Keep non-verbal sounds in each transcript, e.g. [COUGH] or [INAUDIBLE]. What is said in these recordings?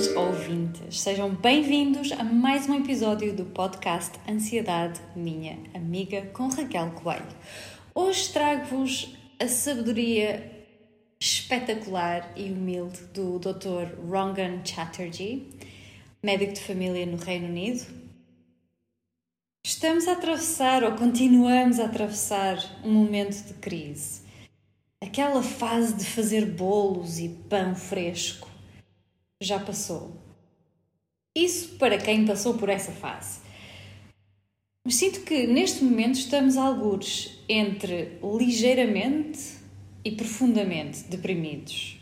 caros ouvintes, sejam bem-vindos a mais um episódio do podcast Ansiedade Minha Amiga com Raquel Coelho. Hoje trago-vos a sabedoria espetacular e humilde do Dr. Rangan Chatterjee, médico de família no Reino Unido. Estamos a atravessar ou continuamos a atravessar um momento de crise. Aquela fase de fazer bolos e pão fresco já passou. Isso para quem passou por essa fase. Mas sinto que neste momento estamos algures entre ligeiramente e profundamente deprimidos.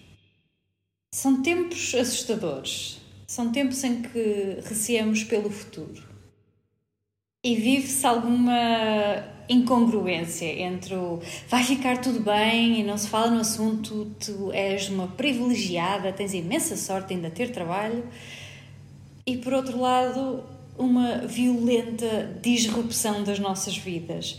São tempos assustadores. São tempos em que receamos pelo futuro. E vive-se alguma incongruência entre o vai ficar tudo bem e não se fala no assunto, tu és uma privilegiada, tens imensa sorte ainda ter trabalho, e por outro lado, uma violenta disrupção das nossas vidas.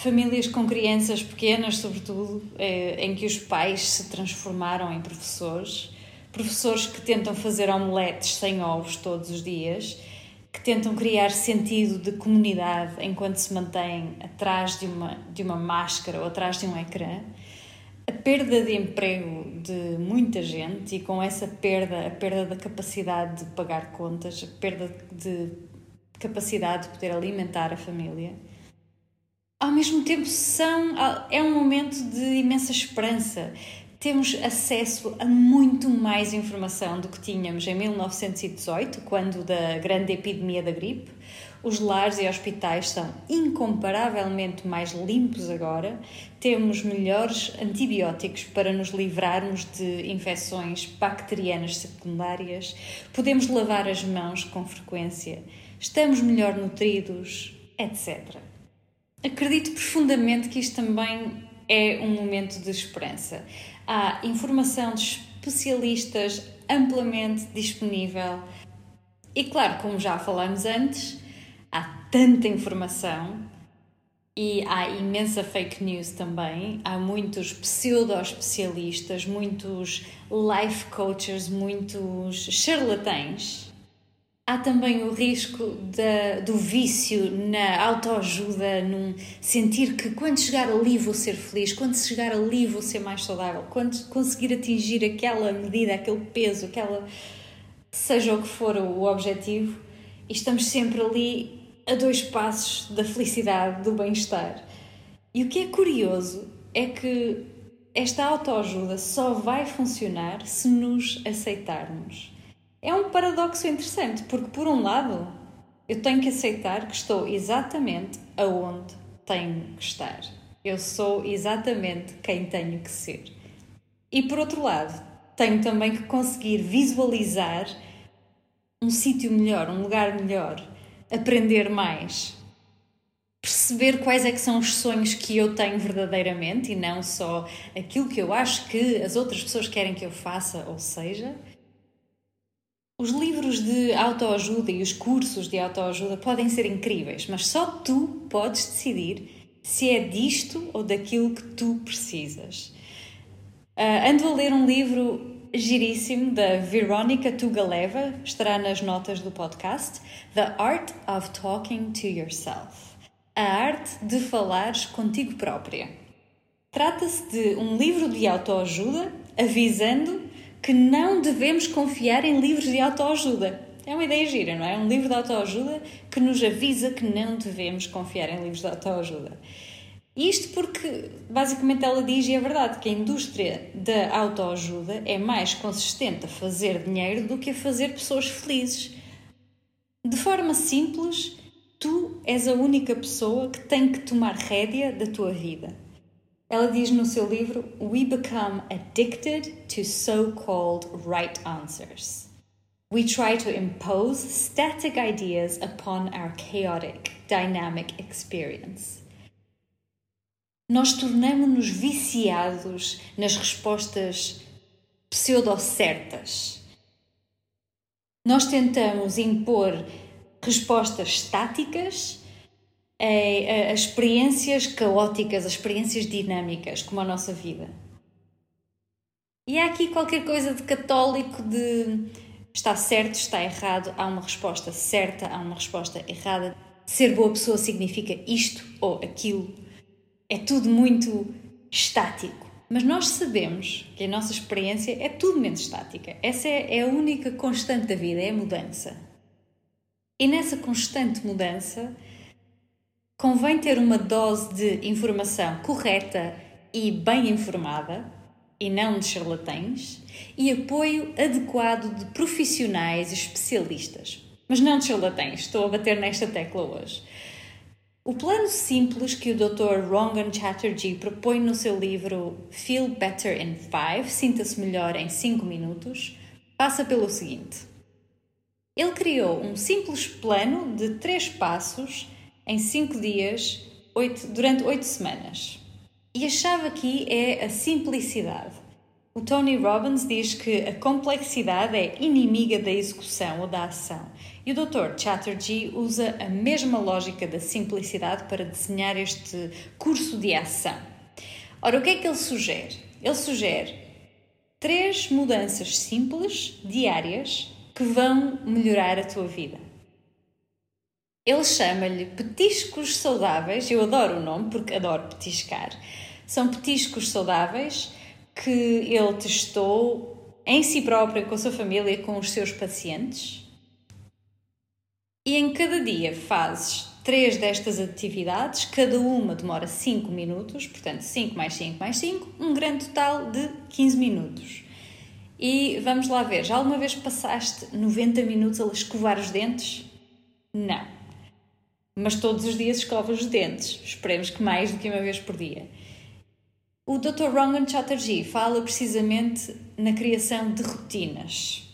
Famílias com crianças pequenas, sobretudo, eh, em que os pais se transformaram em professores, professores que tentam fazer omeletes sem ovos todos os dias que tentam criar sentido de comunidade enquanto se mantêm atrás de uma, de uma máscara ou atrás de um ecrã, a perda de emprego de muita gente e com essa perda, a perda da capacidade de pagar contas, a perda de capacidade de poder alimentar a família. Ao mesmo tempo, são, é um momento de imensa esperança temos acesso a muito mais informação do que tínhamos em 1918, quando da grande epidemia da gripe. Os lares e hospitais são incomparavelmente mais limpos agora. Temos melhores antibióticos para nos livrarmos de infecções bacterianas secundárias. Podemos lavar as mãos com frequência. Estamos melhor nutridos, etc. Acredito profundamente que isto também é um momento de esperança há informação de especialistas amplamente disponível. E claro, como já falamos antes, há tanta informação e há imensa fake news também. Há muitos pseudo-especialistas, muitos life coaches, muitos charlatães há também o risco do vício na autoajuda, num sentir que quando chegar ali vou ser feliz, quando chegar ali vou ser mais saudável, quando conseguir atingir aquela medida, aquele peso, aquela seja o que for o objetivo, e estamos sempre ali a dois passos da felicidade, do bem-estar. E o que é curioso é que esta autoajuda só vai funcionar se nos aceitarmos. É um paradoxo interessante, porque, por um lado, eu tenho que aceitar que estou exatamente aonde tenho que estar. Eu sou exatamente quem tenho que ser. E, por outro lado, tenho também que conseguir visualizar um sítio melhor, um lugar melhor, aprender mais, perceber quais é que são os sonhos que eu tenho verdadeiramente e não só aquilo que eu acho que as outras pessoas querem que eu faça ou seja os livros de autoajuda e os cursos de autoajuda podem ser incríveis, mas só tu podes decidir se é disto ou daquilo que tu precisas. Uh, ando a ler um livro giríssimo da Veronica Tugaleva, estará nas notas do podcast, The Art of Talking to Yourself. A arte de falares contigo própria. Trata-se de um livro de autoajuda avisando que não devemos confiar em livros de autoajuda. É uma ideia gira, não é? Um livro de autoajuda que nos avisa que não devemos confiar em livros de autoajuda. Isto porque, basicamente, ela diz, e é verdade, que a indústria da autoajuda é mais consistente a fazer dinheiro do que a fazer pessoas felizes. De forma simples, tu és a única pessoa que tem que tomar rédea da tua vida. Ela diz no seu livro: We become addicted to so called right answers. We try to impose static ideas upon our chaotic, dynamic experience. Nós tornamos-nos viciados nas respostas pseudo-certas. Nós tentamos impor respostas estáticas a, a, a experiências caóticas, as experiências dinâmicas, como a nossa vida. E há aqui qualquer coisa de católico, de está certo, está errado, há uma resposta certa, há uma resposta errada. Ser boa pessoa significa isto ou aquilo. É tudo muito estático. Mas nós sabemos que a nossa experiência é tudo menos estática. Essa é, é a única constante da vida, é a mudança. E nessa constante mudança, convém ter uma dose de informação correta e bem informada, e não de charlatães, e apoio adequado de profissionais e especialistas. Mas não de charlatães, estou a bater nesta tecla hoje. O plano simples que o Dr. Rangan Chatterjee propõe no seu livro Feel Better in 5, Sinta-se Melhor em 5 Minutos, passa pelo seguinte. Ele criou um simples plano de 3 passos em 5 dias, 8, durante 8 semanas. E a chave aqui é a simplicidade. O Tony Robbins diz que a complexidade é inimiga da execução ou da ação. E o Dr. Chatterjee usa a mesma lógica da simplicidade para desenhar este curso de ação. Ora, o que é que ele sugere? Ele sugere três mudanças simples, diárias, que vão melhorar a tua vida. Ele chama-lhe petiscos saudáveis, eu adoro o nome porque adoro petiscar. São petiscos saudáveis que ele testou em si próprio, com a sua família, com os seus pacientes. E em cada dia fazes três destas atividades, cada uma demora 5 minutos, portanto 5 mais 5 mais 5, um grande total de 15 minutos. E vamos lá ver, já alguma vez passaste 90 minutos a escovar os dentes? Não. Mas todos os dias escovas os dentes, esperemos que mais do que uma vez por dia. O Dr. Rangan Chatterjee fala precisamente na criação de rotinas.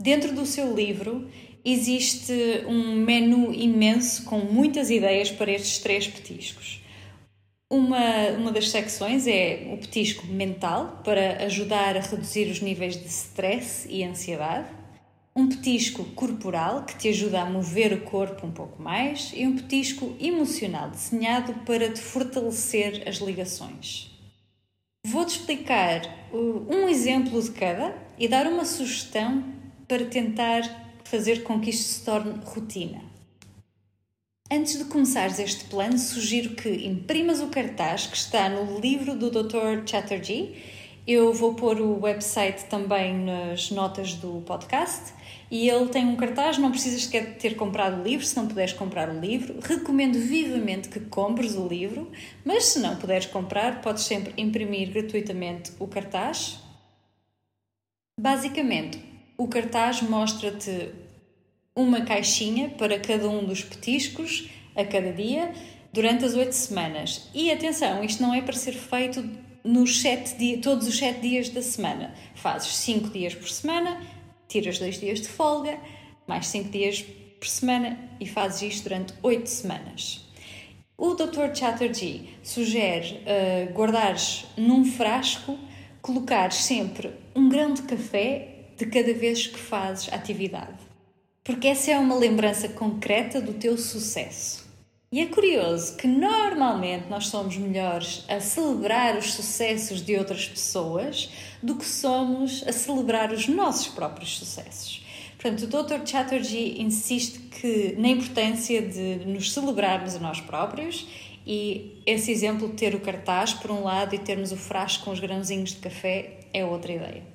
Dentro do seu livro existe um menu imenso com muitas ideias para estes três petiscos. Uma, uma das secções é o petisco mental, para ajudar a reduzir os níveis de stress e ansiedade um petisco corporal que te ajuda a mover o corpo um pouco mais e um petisco emocional desenhado para te fortalecer as ligações. Vou-te explicar uh, um exemplo de cada e dar uma sugestão para tentar fazer com que isto se torne rotina. Antes de começares este plano, sugiro que imprimas o cartaz que está no livro do Dr. Chatterjee. Eu vou pôr o website também nas notas do podcast e ele tem um cartaz, não precisas sequer ter comprado o livro, se não puderes comprar o livro. Recomendo vivamente que compres o livro, mas se não puderes comprar, podes sempre imprimir gratuitamente o cartaz. Basicamente, o cartaz mostra-te uma caixinha para cada um dos petiscos a cada dia durante as oito semanas. E atenção, isto não é para ser feito nos sete dias, todos os sete dias da semana. Fazes cinco dias por semana, tiras dois dias de folga, mais cinco dias por semana e fazes isto durante oito semanas. O Dr. Chatterjee sugere uh, guardares num frasco, colocares sempre um grão de café de cada vez que fazes atividade, porque essa é uma lembrança concreta do teu sucesso. E é curioso que normalmente nós somos melhores a celebrar os sucessos de outras pessoas do que somos a celebrar os nossos próprios sucessos. Portanto, o Dr. Chatterjee insiste que na importância de nos celebrarmos a nós próprios e esse exemplo de ter o cartaz por um lado e termos o frasco com os grãozinhos de café é outra ideia.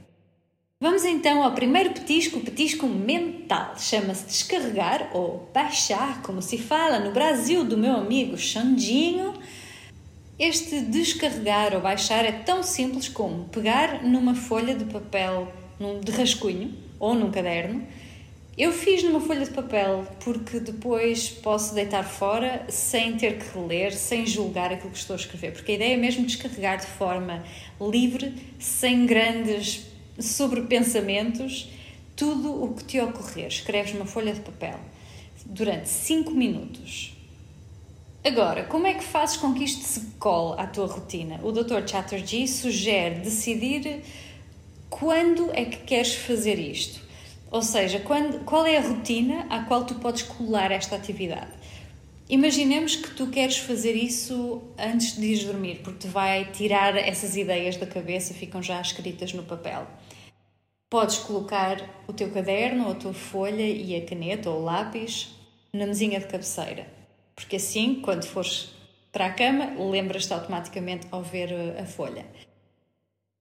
Vamos então ao primeiro petisco, o petisco mental. Chama-se descarregar ou baixar, como se fala no Brasil do meu amigo Xandinho. Este descarregar ou baixar é tão simples como pegar numa folha de papel de rascunho ou num caderno. Eu fiz numa folha de papel porque depois posso deitar fora sem ter que ler, sem julgar aquilo que estou a escrever, porque a ideia é mesmo descarregar de forma livre, sem grandes sobre pensamentos, tudo o que te ocorrer. Escreves numa folha de papel durante 5 minutos. Agora, como é que fazes com que isto se cole à tua rotina? O Dr. Chatterjee sugere decidir quando é que queres fazer isto. Ou seja, quando, qual é a rotina à qual tu podes colar esta atividade. Imaginemos que tu queres fazer isso antes de ir dormir, porque te vai tirar essas ideias da cabeça, ficam já escritas no papel. Podes colocar o teu caderno, a tua folha e a caneta ou o lápis na mesinha de cabeceira, porque assim, quando fores para a cama, lembras-te automaticamente ao ver a folha.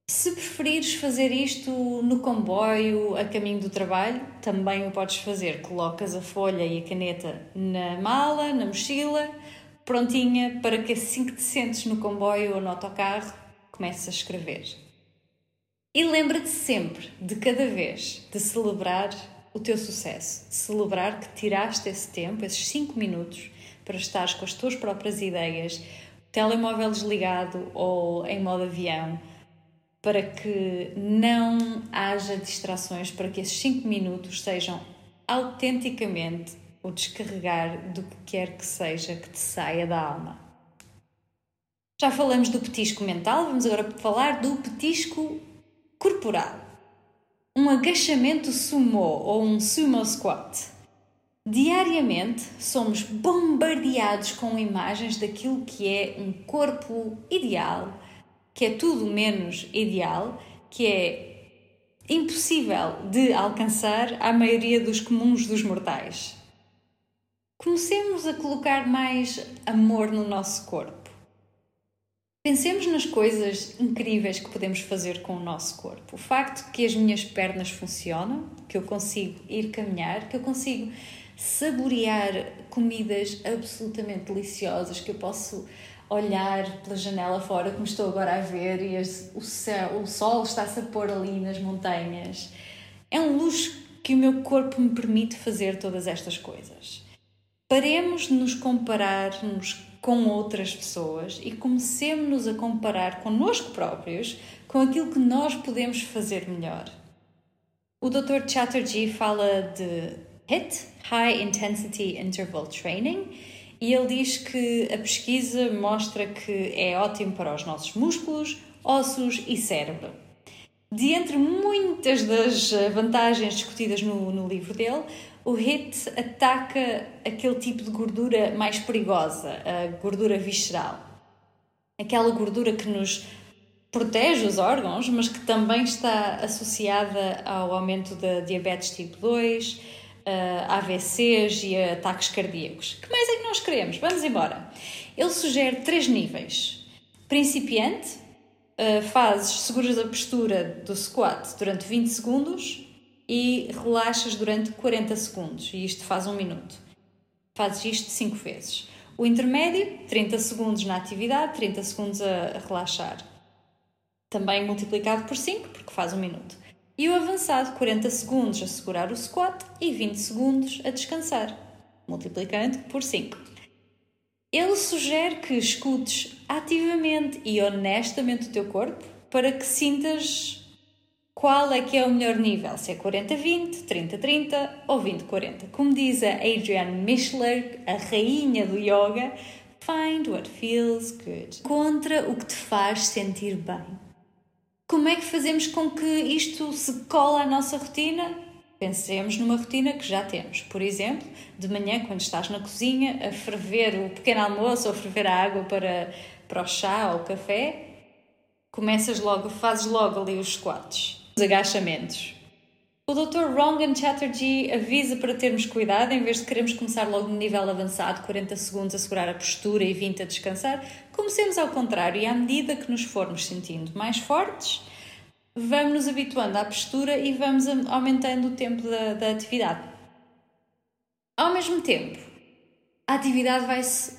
Se preferires fazer isto no comboio, a caminho do trabalho, também o podes fazer. Colocas a folha e a caneta na mala, na mochila, prontinha para que assim que te sentes no comboio ou no autocarro, comeces a escrever. E lembra-te sempre, de cada vez, de celebrar o teu sucesso, de celebrar que tiraste esse tempo, esses 5 minutos, para estares com as tuas próprias ideias, telemóvel desligado ou em modo avião para que não haja distrações, para que esses 5 minutos sejam autenticamente o descarregar do que quer que seja que te saia da alma. Já falamos do petisco mental, vamos agora falar do petisco corporal. Um agachamento sumo ou um sumo squat. Diariamente somos bombardeados com imagens daquilo que é um corpo ideal que é tudo menos ideal, que é impossível de alcançar à maioria dos comuns dos mortais. Comecemos a colocar mais amor no nosso corpo. Pensemos nas coisas incríveis que podemos fazer com o nosso corpo. O facto que as minhas pernas funcionam, que eu consigo ir caminhar, que eu consigo saborear comidas absolutamente deliciosas, que eu posso olhar pela janela fora, como estou agora a ver, e o, céu, o sol está-se a pôr ali nas montanhas. É um luxo que o meu corpo me permite fazer todas estas coisas. Paremos de nos compararmos com outras pessoas e comecemos-nos a comparar connosco próprios com aquilo que nós podemos fazer melhor. O Dr. Chatterjee fala de HIT, High Intensity Interval Training, e ele diz que a pesquisa mostra que é ótimo para os nossos músculos, ossos e cérebro. De entre muitas das vantagens discutidas no, no livro dele, o HIT ataca aquele tipo de gordura mais perigosa, a gordura visceral. Aquela gordura que nos protege os órgãos, mas que também está associada ao aumento da diabetes tipo 2, uh, AVCs e ataques cardíacos. Que mais é que nós queremos? Vamos embora. Ele sugere três níveis. Principiante, uh, fazes, seguras a postura do squat durante 20 segundos e relaxas durante 40 segundos. E isto faz um minuto. Fazes isto 5 vezes. O intermédio, 30 segundos na atividade, 30 segundos a, relaxar. Também multiplicado por 5, porque faz um minuto e o avançado 40 segundos a segurar o squat e 20 segundos a descansar, multiplicando por 5. Ele sugere que escutes ativamente e honestamente o teu corpo para que sintas qual é que é o melhor nível, se é 40-20, 30-30 ou 20-40. Como diz a Adrienne Mishler, a rainha do yoga, find what feels good. Contra o que te faz sentir bem. Como é que fazemos com que isto se cola à nossa rotina? Pensemos numa rotina que já temos. Por exemplo, de manhã, quando estás na cozinha a ferver o pequeno almoço ou a ferver a água para, para o chá ou o café, começas logo, fazes logo ali os squats, os agachamentos. O Dr. Rongan Chatterjee avisa para termos cuidado, em vez de queremos começar logo no nível avançado, 40 segundos a segurar a postura e 20 a descansar, comecemos ao contrário e à medida que nos formos sentindo mais fortes, vamos nos habituando à postura e vamos aumentando o tempo da, da atividade. Ao mesmo tempo, a atividade vai-se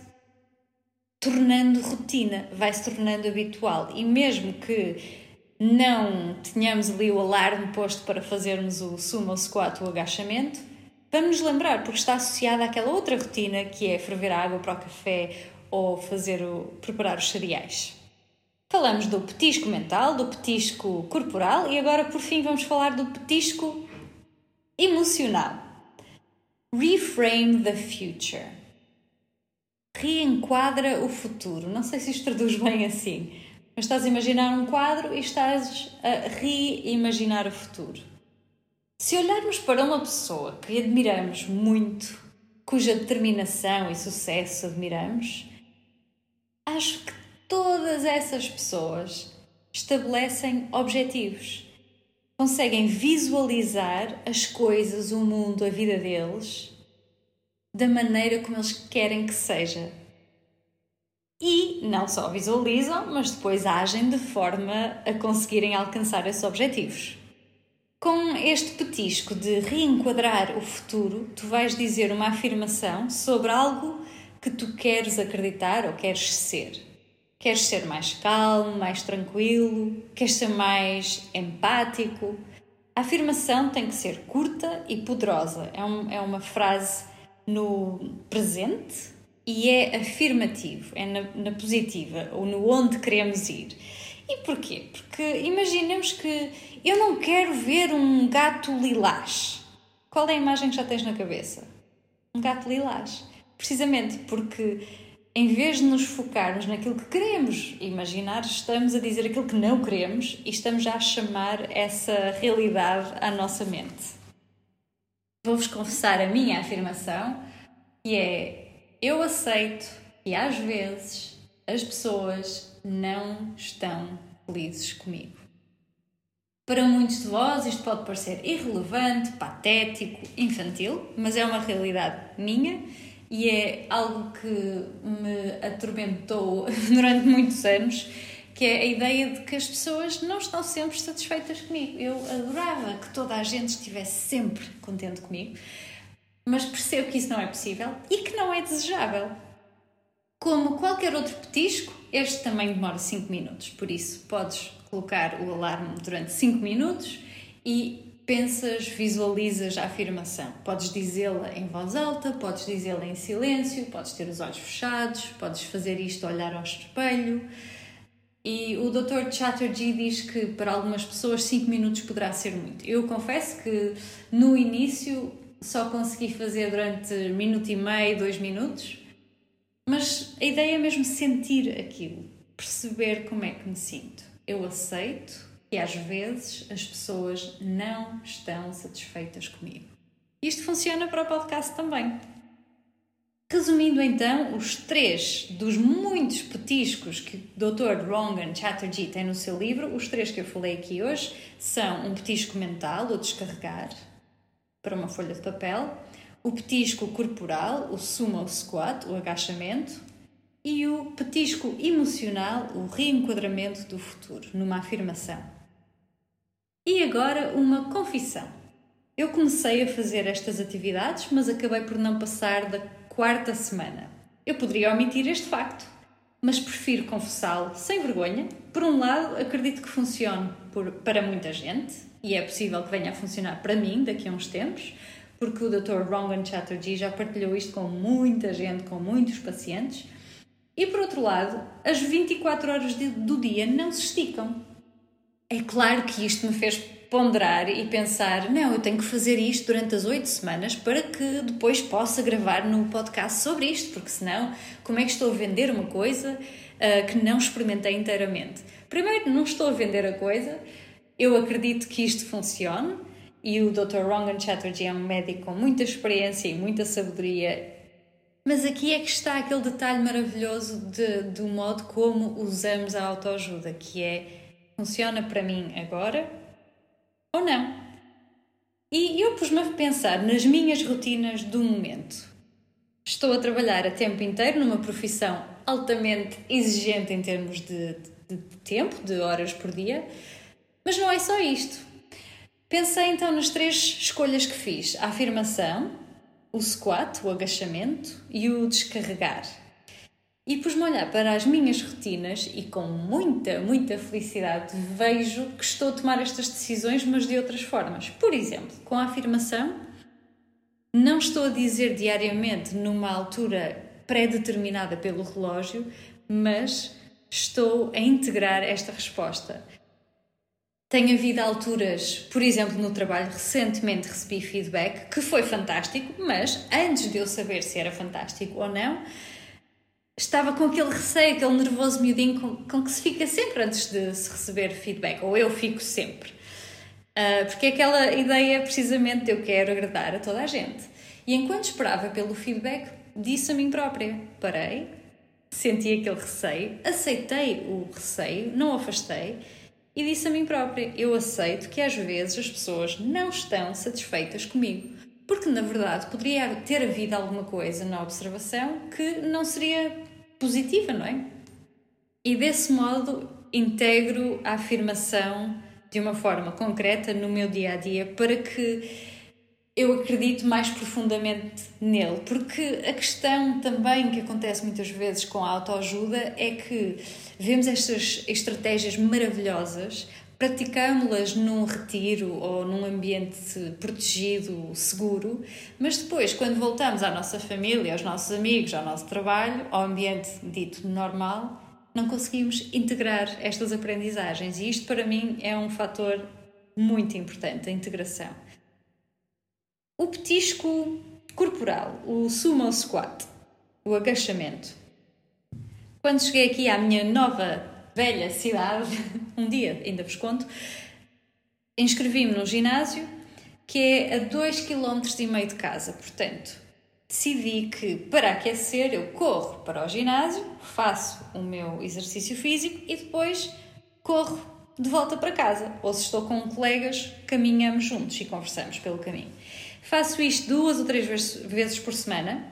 tornando rotina, vai-se tornando habitual e mesmo que não tenhamos ali o alarme posto para fazermos o sumo squat, o agachamento, vamos nos lembrar, porque está associada àquela outra rotina que é ferver a água para o café ou fazer o, preparar os cereais. Falamos do petisco mental, do petisco corporal e agora por fim vamos falar do petisco emocional. Reframe the future. Reenquadra o futuro. Não sei se isto traduz bem assim mas estás a imaginar um quadro e estás a reimaginar o futuro. Se olharmos para uma pessoa que admiramos muito, cuja determinação e sucesso admiramos, acho que todas essas pessoas estabelecem objetivos. conseguem visualizar as coisas, o mundo, a vida deles da maneira como eles querem que seja. E não só visualizam, mas depois agem de forma a conseguirem alcançar esses objetivos. Com este petisco de reenquadrar o futuro, tu vais dizer uma afirmação sobre algo que tu queres acreditar ou queres ser. Queres ser mais calmo, mais tranquilo, queres ser mais empático. A afirmação tem que ser curta e poderosa. É, um, é uma frase no presente e é afirmativo, é na, na positiva ou no onde queremos ir. E porquê? Porque imaginemos que eu não quero ver um gato lilás. Qual é a imagem que já tens na cabeça? Um gato lilás. Precisamente porque em vez de nos focarmos naquilo que queremos imaginar, estamos a dizer aquilo que não queremos e estamos já a chamar essa realidade à nossa mente. Vou-vos confessar a minha afirmação, que é: eu aceito que às vezes as pessoas não estão felizes comigo. Para muitos de vós, isto pode parecer irrelevante, patético, infantil, mas é uma realidade minha e é algo que me atormentou [LAUGHS] durante muitos anos, que é a ideia de que as pessoas não estão sempre satisfeitas comigo. Eu adorava que toda a gente estivesse sempre contente comigo, mas percebo que isso não é possível e que não é desejável. Como qualquer outro petisco, este também demora 5 minutos, por isso podes colocar o alarme durante 5 minutos e pensas, visualizas a afirmação. Podes dizê-la em voz alta, podes dizê-la em silêncio, podes ter os olhos fechados, podes fazer isto olhar ao espelho. E o Dr. Chatterjee diz que para algumas pessoas 5 minutos poderá ser muito. Eu confesso que no início só consegui fazer durante minuto e meio, dois minutos, mas a ideia é mesmo sentir aquilo, perceber como é que me sinto. Eu aceito, e às vezes as pessoas não estão satisfeitas comigo. Isto funciona para o podcast também. Resumindo então, os três dos muitos petiscos que o Dr. Rongan Chatterjee tem no seu livro, os três que eu falei aqui hoje, são um petisco mental, o descarregar, para uma folha de papel, o petisco corporal, o sumo squat, o agachamento, e o petisco emocional, o reenquadramento do futuro, numa afirmação. E agora uma confissão. Eu comecei a fazer estas atividades, mas acabei por não passar da quarta semana. Eu poderia omitir este facto, mas prefiro confessá-lo sem vergonha. Por um lado, acredito que funcione por, para muita gente, e é possível que venha a funcionar para mim daqui a uns tempos, porque o Dr. Rongan Chatterjee já partilhou isto com muita gente, com muitos pacientes. E por outro lado, as 24 horas do dia não se esticam. É claro que isto me fez ponderar e pensar: não, eu tenho que fazer isto durante as oito semanas para que depois possa gravar no podcast sobre isto, porque senão, como é que estou a vender uma coisa uh, que não experimentei inteiramente? Primeiro, não estou a vender a coisa, eu acredito que isto funcione e o Dr. Rongan Chatterjee é um médico com muita experiência e muita sabedoria. Mas aqui é que está aquele detalhe maravilhoso de, do modo como usamos a autoajuda, que é funciona para mim agora ou não. E eu pus-me a pensar nas minhas rotinas do momento. Estou a trabalhar a tempo inteiro numa profissão altamente exigente em termos de, de, de tempo, de horas por dia, mas não é só isto. Pensei então nas três escolhas que fiz: a afirmação, o squat, o agachamento e o descarregar. E pus-me a olhar para as minhas rotinas e com muita, muita felicidade vejo que estou a tomar estas decisões, mas de outras formas. Por exemplo, com a afirmação, não estou a dizer diariamente numa altura pré-determinada pelo relógio, mas estou a integrar esta resposta. Tem havido alturas, por exemplo, no trabalho, recentemente recebi feedback que foi fantástico, mas antes de eu saber se era fantástico ou não, estava com aquele receio, aquele nervoso miudinho com, com que se fica sempre antes de se receber feedback, ou eu fico sempre. Uh, porque é aquela ideia precisamente de eu quero agradar a toda a gente. E enquanto esperava pelo feedback, disse a mim própria: parei, senti aquele receio, aceitei o receio, não o afastei e disse a mim própria: eu aceito que às vezes as pessoas não estão satisfeitas comigo, porque na verdade poderia ter havido alguma coisa na observação que não seria positiva, não é? E desse modo integro a afirmação de uma forma concreta no meu dia a dia para que eu acredito mais profundamente nele, porque a questão também que acontece muitas vezes com a autoajuda é que vemos estas estratégias maravilhosas, praticámo-las num retiro ou num ambiente protegido, seguro, mas depois, quando voltamos à nossa família, aos nossos amigos, ao nosso trabalho, ao ambiente dito normal, não conseguimos integrar estas aprendizagens. E isto, para mim, é um fator muito importante, a integração. O petisco corporal, o sumo squat, o agachamento. Quando cheguei aqui à minha nova velha cidade, um dia ainda vos conto, inscrevi-me no ginásio que é a 2,5 km de casa, portanto, decidi que para aquecer eu corro para o ginásio, faço o meu exercício físico e depois corro de volta para casa. Ou se estou com colegas, caminhamos juntos e conversamos pelo caminho. Faço isto duas ou três vezes por semana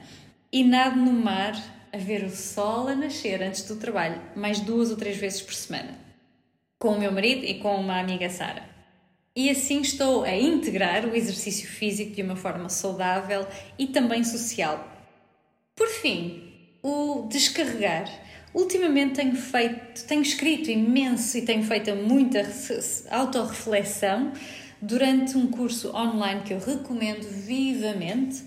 e nado no mar a ver o sol a nascer antes do trabalho, mais duas ou três vezes por semana, com o meu marido e com uma amiga Sara. E assim estou a integrar o exercício físico de uma forma saudável e também social. Por fim, o descarregar. Ultimamente tenho feito, tenho escrito imenso e tenho feito muita autorreflexão durante um curso online que eu recomendo vivamente.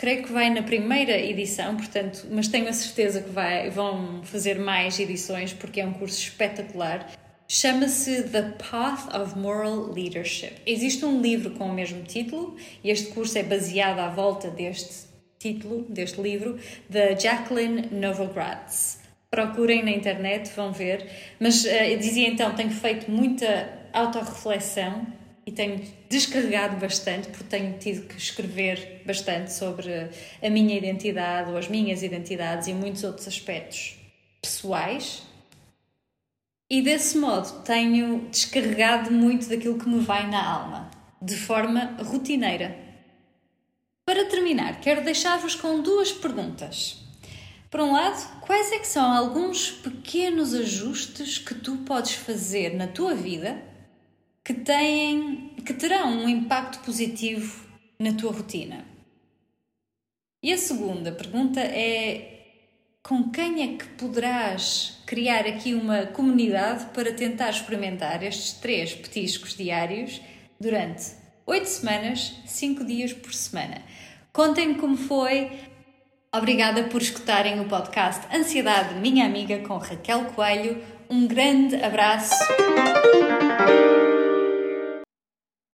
Creio que vai na primeira edição, portanto, mas tenho a certeza que vai, vão fazer mais edições porque é um curso espetacular. Chama-se The Path of Moral Leadership. Existe um livro com o mesmo título e este curso é baseado à volta deste título, deste livro, da Jacqueline Novogratz. Procurem na internet, vão ver. Mas uh, dizia então, tenho feito muita autorreflexão e tenho descarregado bastante porque tenho tido que escrever bastante sobre a minha identidade ou as minhas identidades e muitos outros aspectos pessoais. E desse modo tenho descarregado muito daquilo que me vai na alma, de forma rotineira. Para terminar, quero deixar-vos com duas perguntas. Por um lado, quais é que são alguns pequenos ajustes que tu podes fazer na tua vida que têm, que terão um impacto positivo na tua rotina. E a segunda pergunta é com quem é que poderás criar aqui uma comunidade para tentar experimentar estes três petiscos diários durante oito semanas, cinco dias por semana. Contem-me como foi. Obrigada por escutarem o podcast Ansiedade Minha Amiga com Raquel Coelho. Um grande abraço.